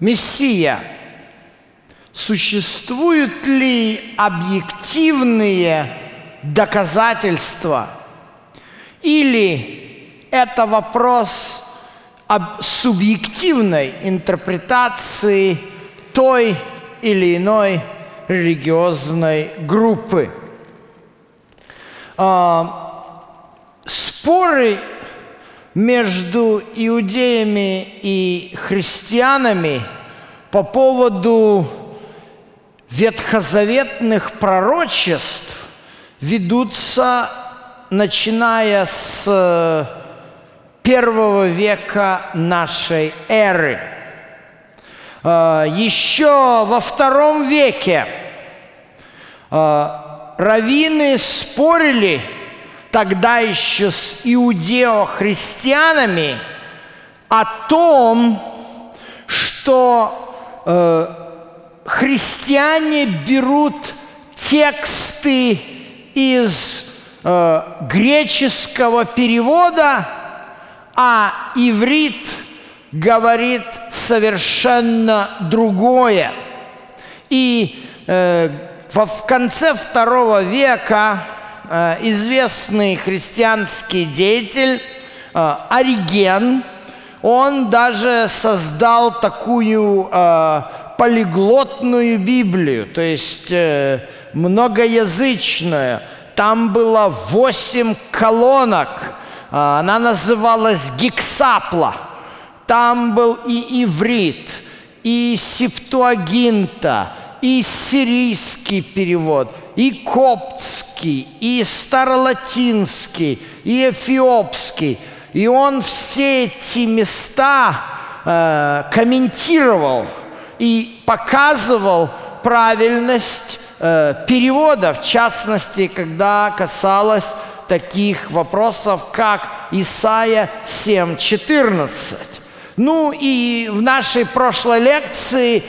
Мессия. Существуют ли объективные доказательства? Или это вопрос об субъективной интерпретации той или иной религиозной группы? А, споры между иудеями и христианами по поводу ветхозаветных пророчеств ведутся, начиная с э, первого века нашей эры. Э, еще во втором веке э, раввины спорили – тогда еще с иудео-христианами о том, что э, христиане берут тексты из э, греческого перевода, а иврит говорит совершенно другое. И э, в конце второго века известный христианский деятель э, Ориген, он даже создал такую э, полиглотную Библию, то есть многоязычную. Там было восемь колонок, она называлась Гексапла. Там был и иврит, и септуагинта, и сирийский перевод, и коптский, и старолатинский, и эфиопский. И он все эти места э, комментировал и показывал правильность э, перевода, в частности, когда касалось таких вопросов, как Исаия 7.14. Ну и в нашей прошлой лекции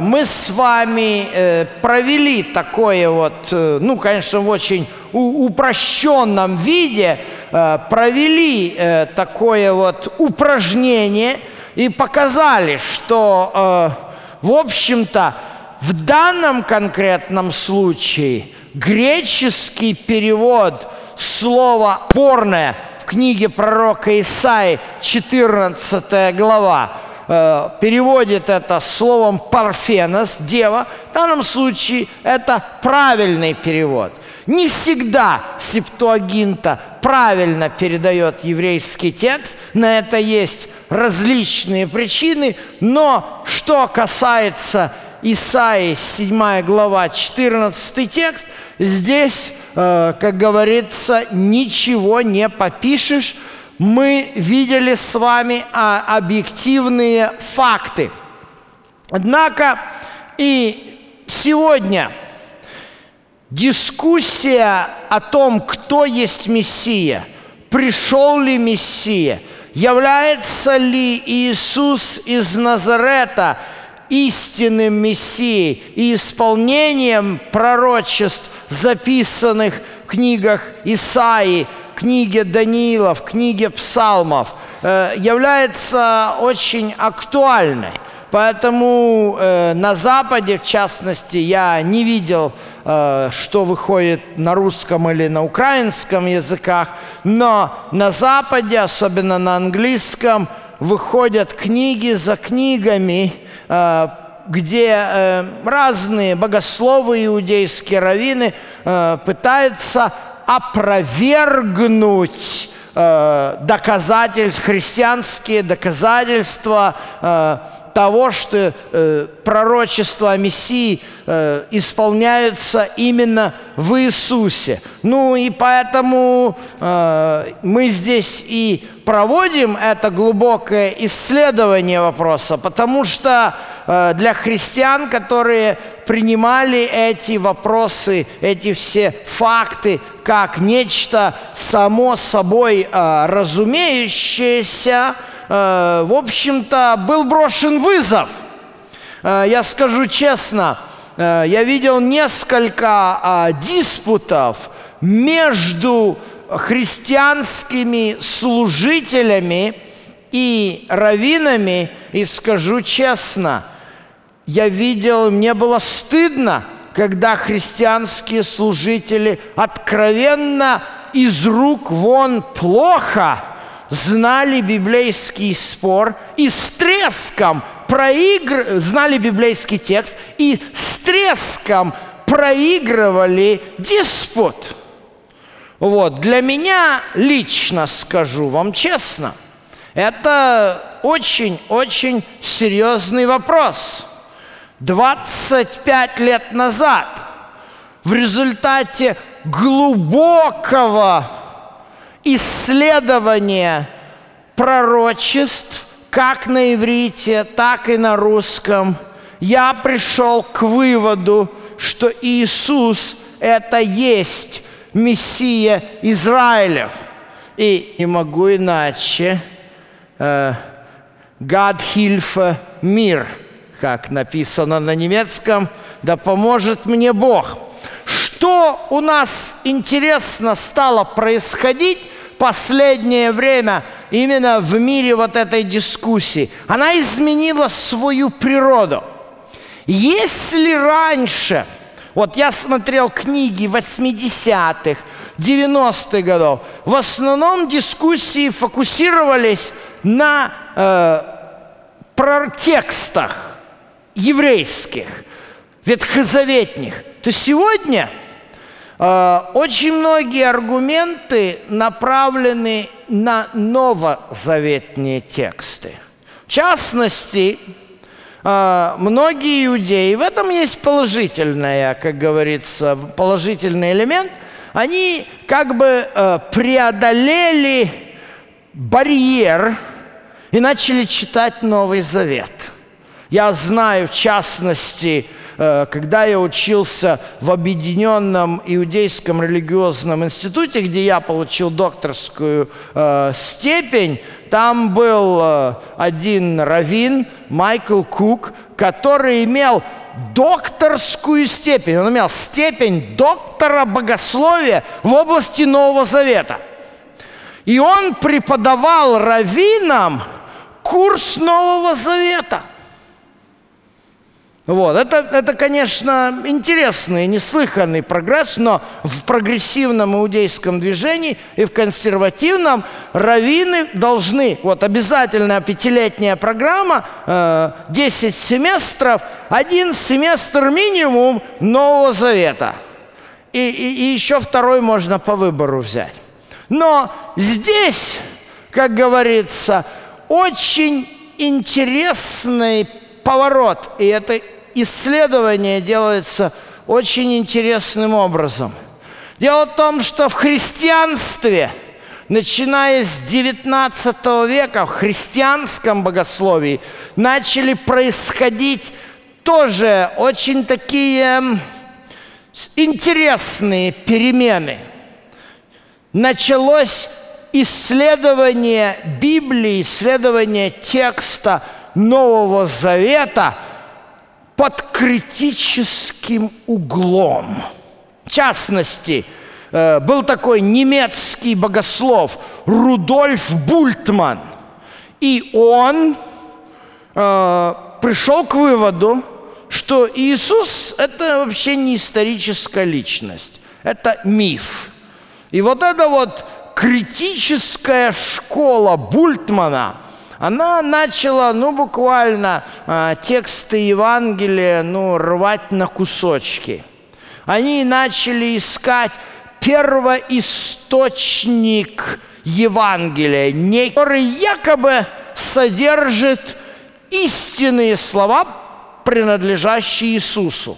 мы с вами э, провели такое вот, э, ну, конечно, в очень упрощенном виде, э, провели э, такое вот упражнение и показали, что, э, в общем-то, в данном конкретном случае греческий перевод слова «порное» в книге пророка Исаи, 14 глава, э, переводит это словом «парфенос», «дева». В данном случае это правильный перевод. Не всегда Септуагинта правильно передает еврейский текст, на это есть различные причины, но что касается Исаии 7 глава 14 текст, здесь Э, как говорится, ничего не попишешь. Мы видели с вами а, объективные факты. Однако и сегодня дискуссия о том, кто есть Мессия, пришел ли Мессия, является ли Иисус из Назарета истинным Мессией и исполнением пророчеств записанных в книгах Исаии, книге Даниила, в книге Псалмов, э, является очень актуальной. Поэтому э, на Западе, в частности, я не видел, э, что выходит на русском или на украинском языках, но на Западе, особенно на английском, выходят книги за книгами, э, где э, разные богословы иудейские раввины э, пытаются опровергнуть э, доказательств, христианские доказательства э, того, что э, пророчества о Мессии э, исполняются именно в Иисусе. Ну и поэтому мы здесь и проводим это глубокое исследование вопроса, потому что для христиан, которые принимали эти вопросы, эти все факты как нечто само собой э, разумеющееся, э, в общем-то, был брошен вызов. Э, я скажу честно, э, я видел несколько э, диспутов между христианскими служителями и раввинами, и скажу честно, я видел, мне было стыдно, когда христианские служители откровенно из рук вон плохо знали библейский спор и с треском проигр... знали библейский текст и с треском проигрывали диспут. Вот, для меня лично скажу вам честно, это очень-очень серьезный вопрос. 25 лет назад в результате глубокого исследования пророчеств, как на иврите, так и на русском, я пришел к выводу, что Иисус – это есть Мессия Израилев. И не могу иначе. Э, «God Hilfe мир», как написано на немецком, «Да поможет мне Бог». Что у нас интересно стало происходить последнее время именно в мире вот этой дискуссии? Она изменила свою природу. Если раньше, вот я смотрел книги 80-х, 90-х годов, в основном дискуссии фокусировались на э, текстах еврейских, ветхозаветных, то сегодня – Э, очень многие аргументы направлены на новозаветные тексты. В частности, э, многие иудеи, в этом есть положительная, как говорится, положительный элемент, они как бы э, преодолели барьер и начали читать Новый Завет. Я знаю, в частности, Э, когда я учился в Объединенном Иудейском религиозном институте, где я получил докторскую э, степень, там был э, один раввин, Майкл Кук, который имел докторскую степень. Он имел степень доктора богословия в области Нового Завета. И он преподавал раввинам курс Нового Завета – вот. Это, это, конечно, интересный, неслыханный прогресс, но в прогрессивном иудейском движении и в консервативном раввины должны, вот обязательная пятилетняя программа, э, 10 семестров, один семестр минимум Нового Завета. И, и, и еще второй можно по выбору взять. Но здесь, как говорится, очень интересный поворот, и это исследование делается очень интересным образом. Дело в том, что в христианстве, начиная с XIX века, в христианском богословии, начали происходить тоже очень такие интересные перемены. Началось исследование Библии, исследование текста Нового Завета – под критическим углом. В частности, э, был такой немецкий богослов Рудольф Бультман. И он э, пришел к выводу, что Иисус – это вообще не историческая личность, это миф. И вот эта вот критическая школа Бультмана – она начала, ну, буквально э, тексты Евангелия, ну, рвать на кусочки. Они начали искать первоисточник Евангелия, который якобы содержит истинные слова, принадлежащие Иисусу.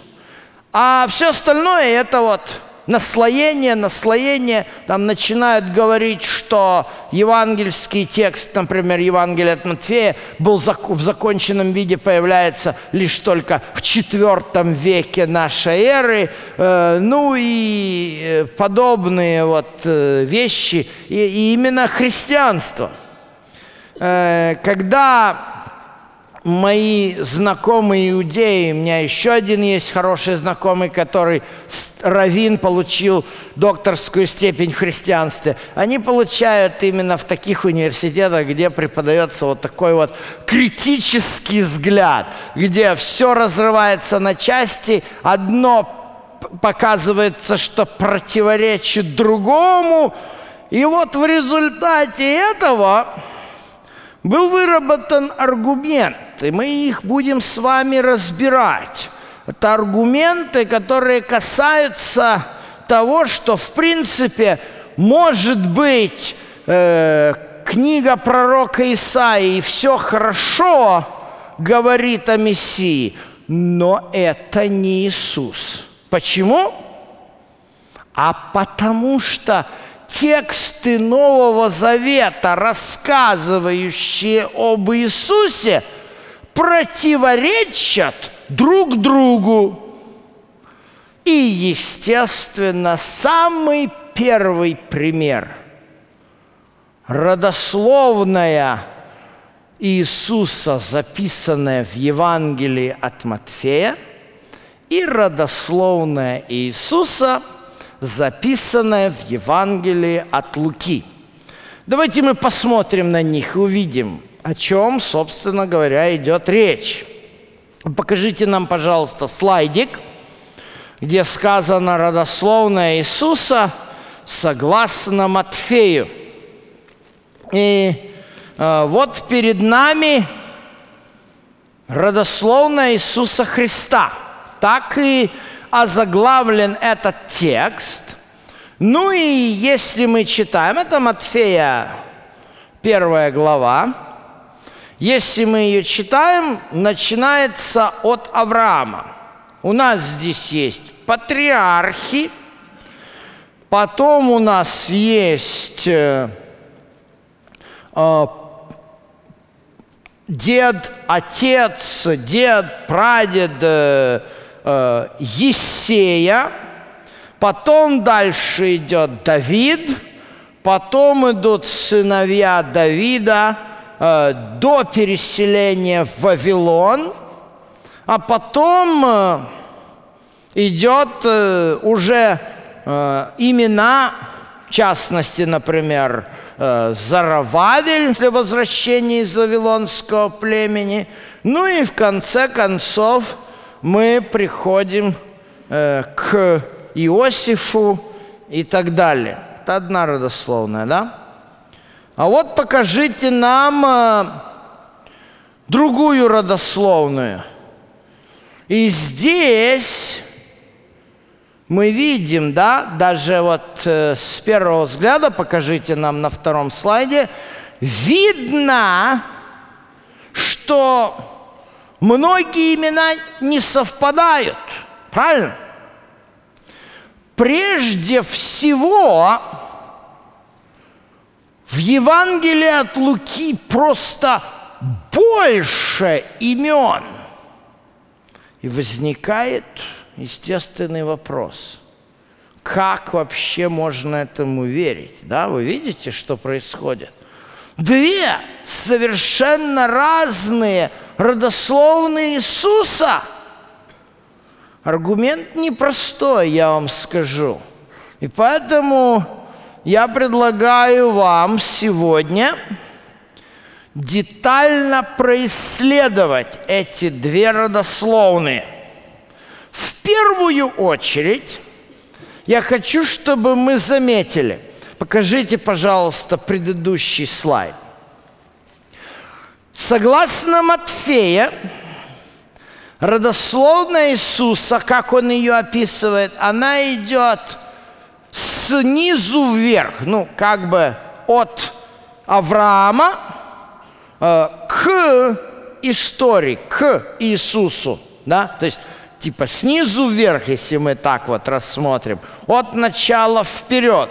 А все остальное это вот наслоение, наслоение, там начинают говорить, что евангельский текст, например, Евангелие от Матфея, был в законченном виде, появляется лишь только в четвертом веке нашей эры, э, ну и э, подобные вот э, вещи, и именно христианство. Когда мои знакомые иудеи, у меня еще один есть хороший знакомый, который равин получил докторскую степень в христианстве. Они получают именно в таких университетах, где преподается вот такой вот критический взгляд, где все разрывается на части, одно показывается, что противоречит другому, и вот в результате этого был выработан аргумент, и мы их будем с вами разбирать. Это аргументы, которые касаются того, что в принципе может быть э, книга пророка Исаии «Все хорошо» говорит о Мессии, но это не Иисус. Почему? А потому что тексты Нового Завета, рассказывающие об Иисусе, противоречат друг другу. И, естественно, самый первый пример – родословная Иисуса, записанная в Евангелии от Матфея, и родословная Иисуса – записанное в Евангелии от Луки. Давайте мы посмотрим на них и увидим, о чем, собственно говоря, идет речь. Покажите нам, пожалуйста, слайдик, где сказано родословное Иисуса согласно Матфею. И э, вот перед нами родословное Иисуса Христа. Так и озаглавлен этот текст. Ну и если мы читаем, это Матфея, первая глава, если мы ее читаем, начинается от Авраама. У нас здесь есть патриархи, потом у нас есть э, э, дед, отец, дед, прадед, э, э, Есея, потом дальше идет Давид, потом идут сыновья Давида э, до переселения в Вавилон, а потом э, идет э, уже э, имена, в частности, например, э, Зарававель для возвращения из Вавилонского племени, ну и в конце концов – мы приходим э, к Иосифу и так далее. Это одна родословная, да? А вот покажите нам э, другую родословную. И здесь мы видим, да, даже вот э, с первого взгляда, покажите нам на втором слайде, видно, что Многие имена не совпадают, правильно? Прежде всего, в Евангелии от Луки просто больше имен. И возникает естественный вопрос. Как вообще можно этому верить? Да, вы видите, что происходит? Две совершенно разные родословные Иисуса. Аргумент непростой, я вам скажу. И поэтому я предлагаю вам сегодня детально происследовать эти две родословные. В первую очередь я хочу, чтобы мы заметили, покажите, пожалуйста, предыдущий слайд. Согласно Матфея, родословная Иисуса, как он ее описывает, она идет снизу вверх, ну, как бы от Авраама э, к истории, к Иисусу, да, то есть типа снизу вверх, если мы так вот рассмотрим, от начала вперед.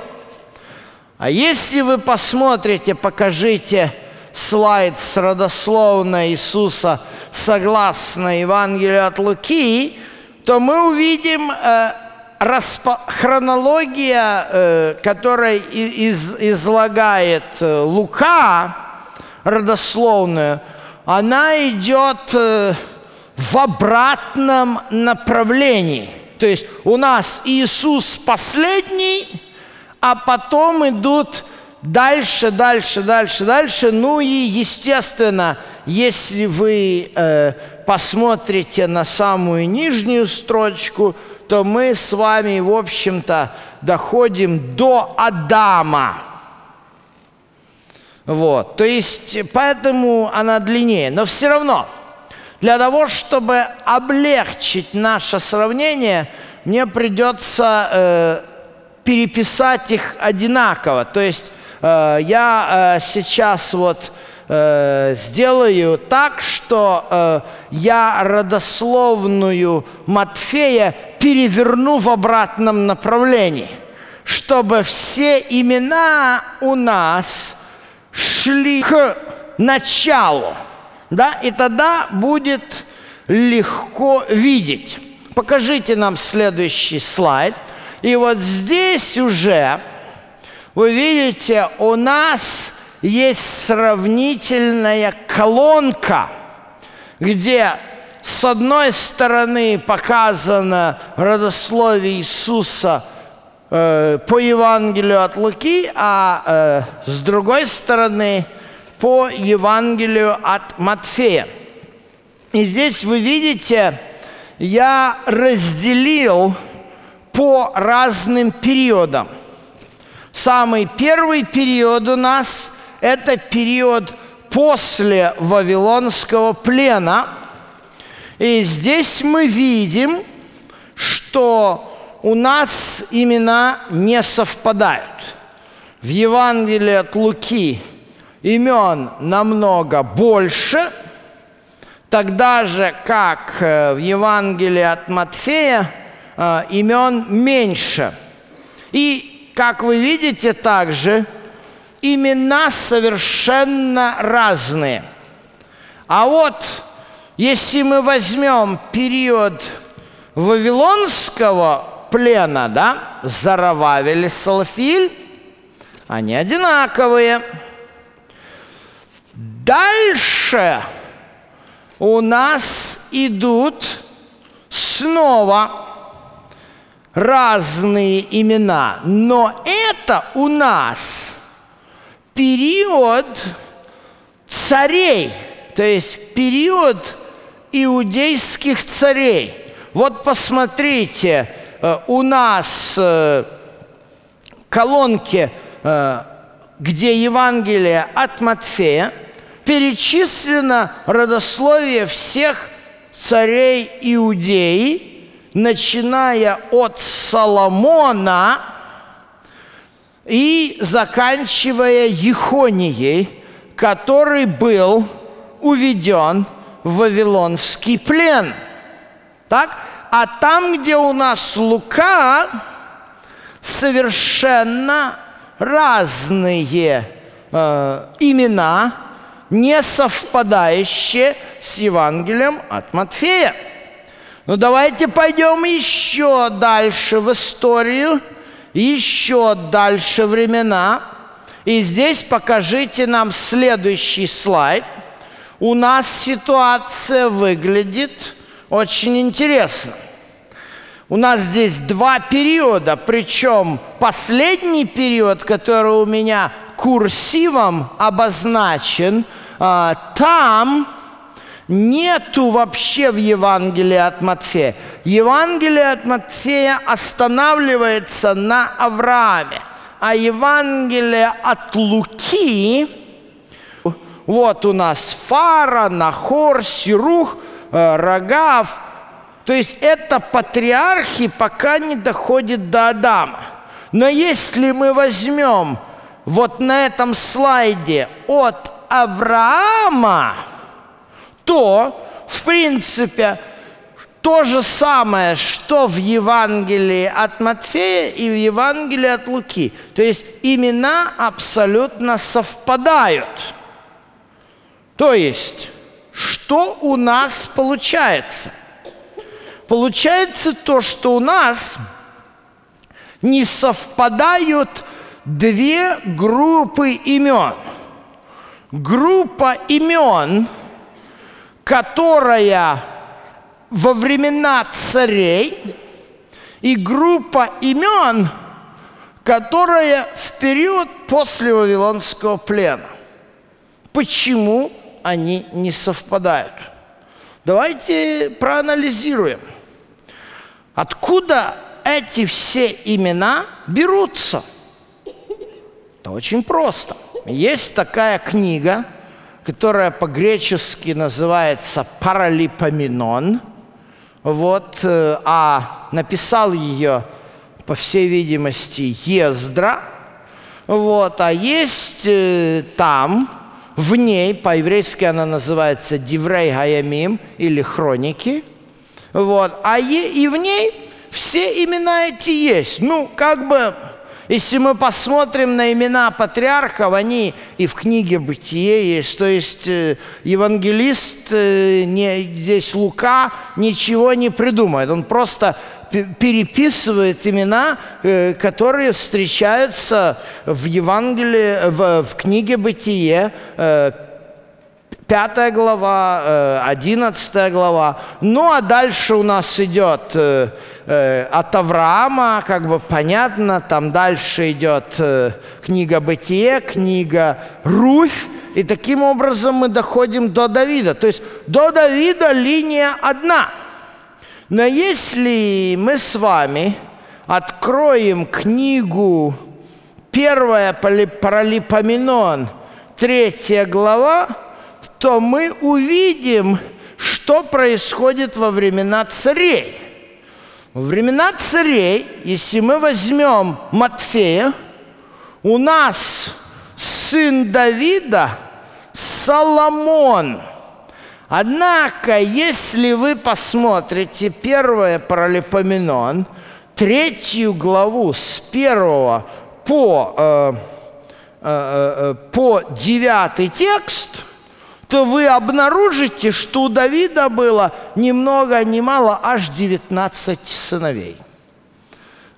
А если вы посмотрите, покажите слайд с родословной Иисуса согласно Евангелию от Луки, то мы увидим э, распо- хронология, э, которая из- излагает э, Лука родословную, она идет э, в обратном направлении. То есть у нас Иисус последний, а потом идут дальше, дальше, дальше, дальше. Ну и, естественно, если вы э, посмотрите на самую нижнюю строчку, то мы с вами, в общем-то, доходим до Адама. Вот, то есть, поэтому она длиннее. Но все равно, для того, чтобы облегчить наше сравнение, мне придется э, переписать их одинаково. То есть я э, сейчас вот э, сделаю так, что э, я родословную Матфея переверну в обратном направлении, чтобы все имена у нас шли к началу, да, и тогда будет легко видеть. Покажите нам следующий слайд. И вот здесь уже, вы видите, у нас есть сравнительная колонка, где с одной стороны показано родословие Иисуса э, по Евангелию от Луки, а э, с другой стороны по Евангелию от Матфея. И здесь вы видите, я разделил по разным периодам. Самый первый период у нас – это период после Вавилонского плена. И здесь мы видим, что у нас имена не совпадают. В Евангелии от Луки имен намного больше, тогда же, как э, в Евангелии от Матфея – э, имен меньше. И, как вы видите, также имена совершенно разные. А вот если мы возьмем период Вавилонского плена, да, Зарававель и Салфиль, они одинаковые. Дальше у нас идут снова разные имена, но это у нас период царей, то есть период иудейских царей. Вот посмотрите, э, у нас э, колонки, э, где Евангелие от Матфея, перечислено родословие всех царей Иудеи – начиная от Соломона и заканчивая Ехонией, который был уведен в Вавилонский плен. Так? А там, где у нас Лука, совершенно разные э, имена, не совпадающие с Евангелием от Матфея. Ну давайте пойдем еще дальше в историю, еще дальше времена. И здесь покажите нам следующий слайд. У нас ситуация выглядит очень интересно. У нас здесь два периода, причем последний период, который у меня курсивом обозначен, а, там нету вообще в Евангелии от Матфея. Евангелие от Матфея останавливается на Аврааме, а Евангелие от Луки, вот у нас Фара, Нахор, Сирух, э, Рогав, то есть это патриархи, пока не доходит до Адама. Но если мы возьмем вот на этом слайде от Авраама, то, в принципе, то же самое, что в Евангелии от Матфея и в Евангелии от Луки. То есть имена абсолютно совпадают. То есть, что у нас получается? Получается то, что у нас не совпадают две группы имен. Группа имен – которая во времена царей, и группа имен, которая в период после Вавилонского плена. Почему они не совпадают? Давайте проанализируем. Откуда эти все имена берутся? Это очень просто. Есть такая книга, которая по-гречески называется «Паралипоменон». Вот, э, а написал ее, по всей видимости, Ездра. Вот, а есть э, там, в ней, по-еврейски она называется «Диврей Гаямим» или «Хроники». Вот, а и в ней все имена эти есть. Ну, как бы если мы посмотрим на имена патриархов, они и в книге «Бытие» есть. То есть э, евангелист, э, не, здесь Лука, ничего не придумает. Он просто переписывает имена, э, которые встречаются в Евангелии, в, в книге «Бытие», Пятая глава, одиннадцатая глава. Ну а дальше у нас идет э, от Авраама, как бы понятно, там дальше идет э, книга Бытие, книга Руфь, и таким образом мы доходим до Давида. То есть до Давида линия одна. Но если мы с вами откроем книгу первая Паралипоменон, третья глава, то мы увидим, что происходит во времена царей – во времена царей, если мы возьмем Матфея, у нас сын Давида Соломон. Однако, если вы посмотрите первое Паралипоменон, третью главу с первого по, э, э, э, по девятый текст – то вы обнаружите, что у Давида было ни много ни мало аж 19 сыновей.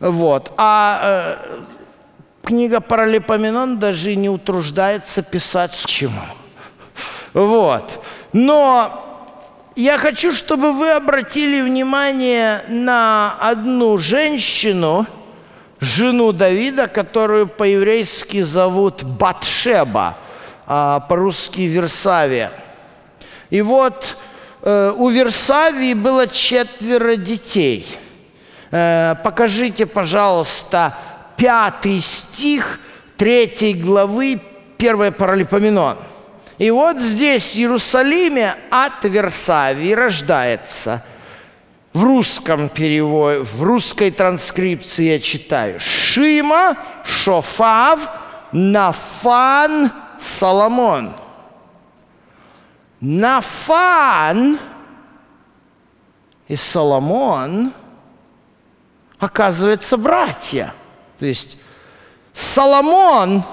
Вот. А э, книга Паралипоменон даже не утруждается писать с чему. Вот. Но я хочу, чтобы вы обратили внимание на одну женщину, жену Давида, которую по-еврейски зовут Батшеба – по-русски Версавия. И вот э, у Версавии было четверо детей. Э, покажите, пожалуйста, пятый стих третьей главы, первое Паралипоменон. И вот здесь, в Иерусалиме, от Версавии рождается – в русском переводе, в русской транскрипции я читаю. Шима, Шофав, Нафан, Соломон. Нафан и Соломон, оказывается, братья. То есть Соломон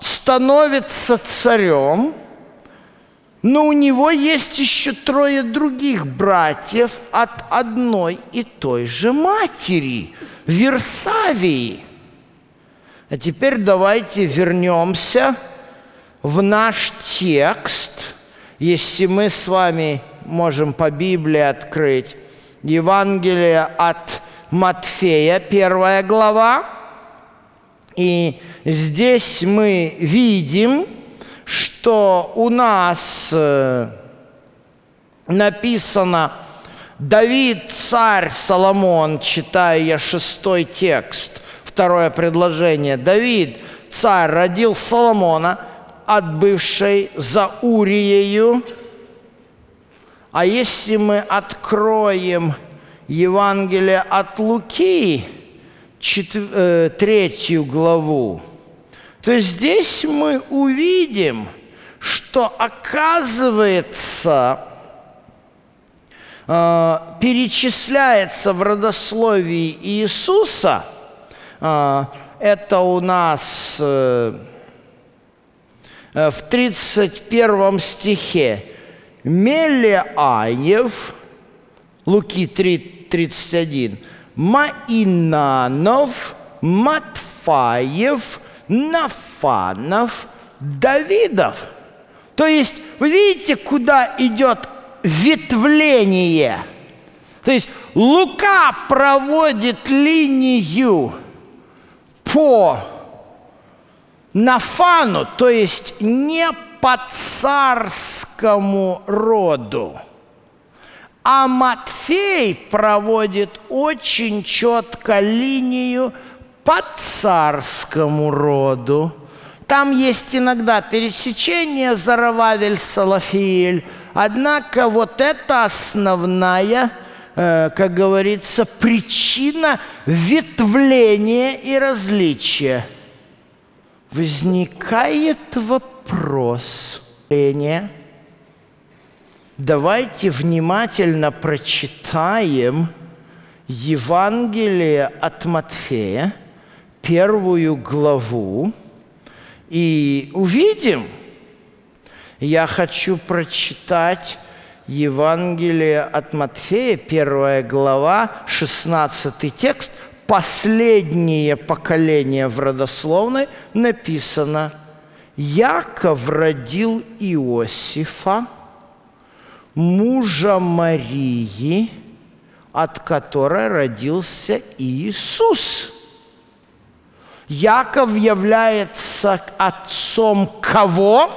становится царем, но у него есть еще трое других братьев от одной и той же матери, Версавии. А теперь давайте вернемся в наш текст, если мы с вами можем по Библии открыть Евангелие от Матфея, первая глава, и здесь мы видим, что у нас э, написано Давид, царь Соломон, читаю я шестой текст, второе предложение. Давид, царь, родил Соломона – от бывшей за Уриею. А если мы откроем Евангелие от Луки, э, третью главу, то здесь мы увидим, что оказывается, э, перечисляется в родословии Иисуса, э, это у нас в 31 стихе Мелеаев, Луки 3, 31, Маинанов, Матфаев, Нафанов, Давидов. То есть, вы видите, куда идет ветвление. То есть Лука проводит линию по Нафану, то есть не по царскому роду. А Матфей проводит очень четко линию по царскому роду. Там есть иногда пересечение Зарававель, Салафиэль. Однако вот это основная, э, как говорится, причина ветвления и различия. Возникает вопрос. Давайте внимательно прочитаем Евангелие от Матфея, первую главу, и увидим. Я хочу прочитать Евангелие от Матфея, первая глава, 16 текст. Последнее поколение в родословной написано «Яков родил Иосифа, мужа Марии, от которой родился Иисус». Яков является отцом кого?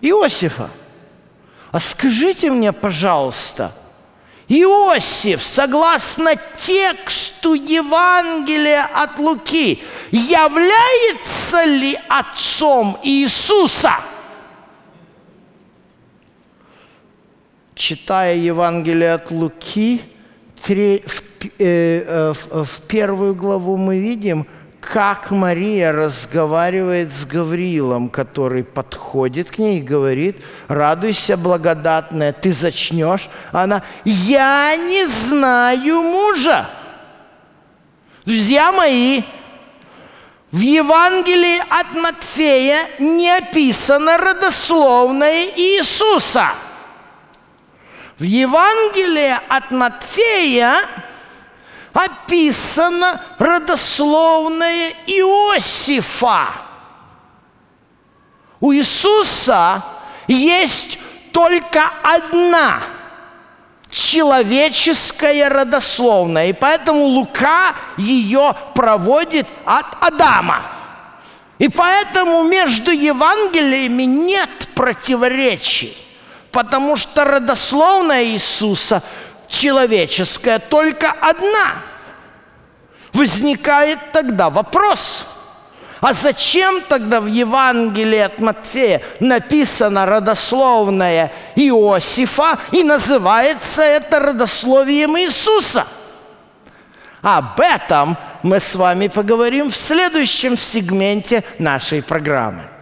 Иосифа. А скажите мне, пожалуйста, Иосиф, согласно тексту Евангелия от Луки, является ли отцом Иисуса? Читая Евангелие от Луки, в Э, в, в первую главу мы видим, как Мария разговаривает с Гавриилом, который подходит к ней и говорит, радуйся, благодатная, ты зачнешь. Она, я не знаю мужа. Друзья мои, в Евангелии от Матфея не описано родословное Иисуса. В Евангелии от Матфея описано родословное Иосифа. У Иисуса есть только одна человеческая родословная, и поэтому Лука ее проводит от Адама. И поэтому между Евангелиями нет противоречий, потому что родословная Иисуса – человеческая только одна. Возникает тогда вопрос, а зачем тогда в Евангелии от Матфея написано родословное Иосифа и называется это родословием Иисуса? Об этом мы с вами поговорим в следующем сегменте нашей программы.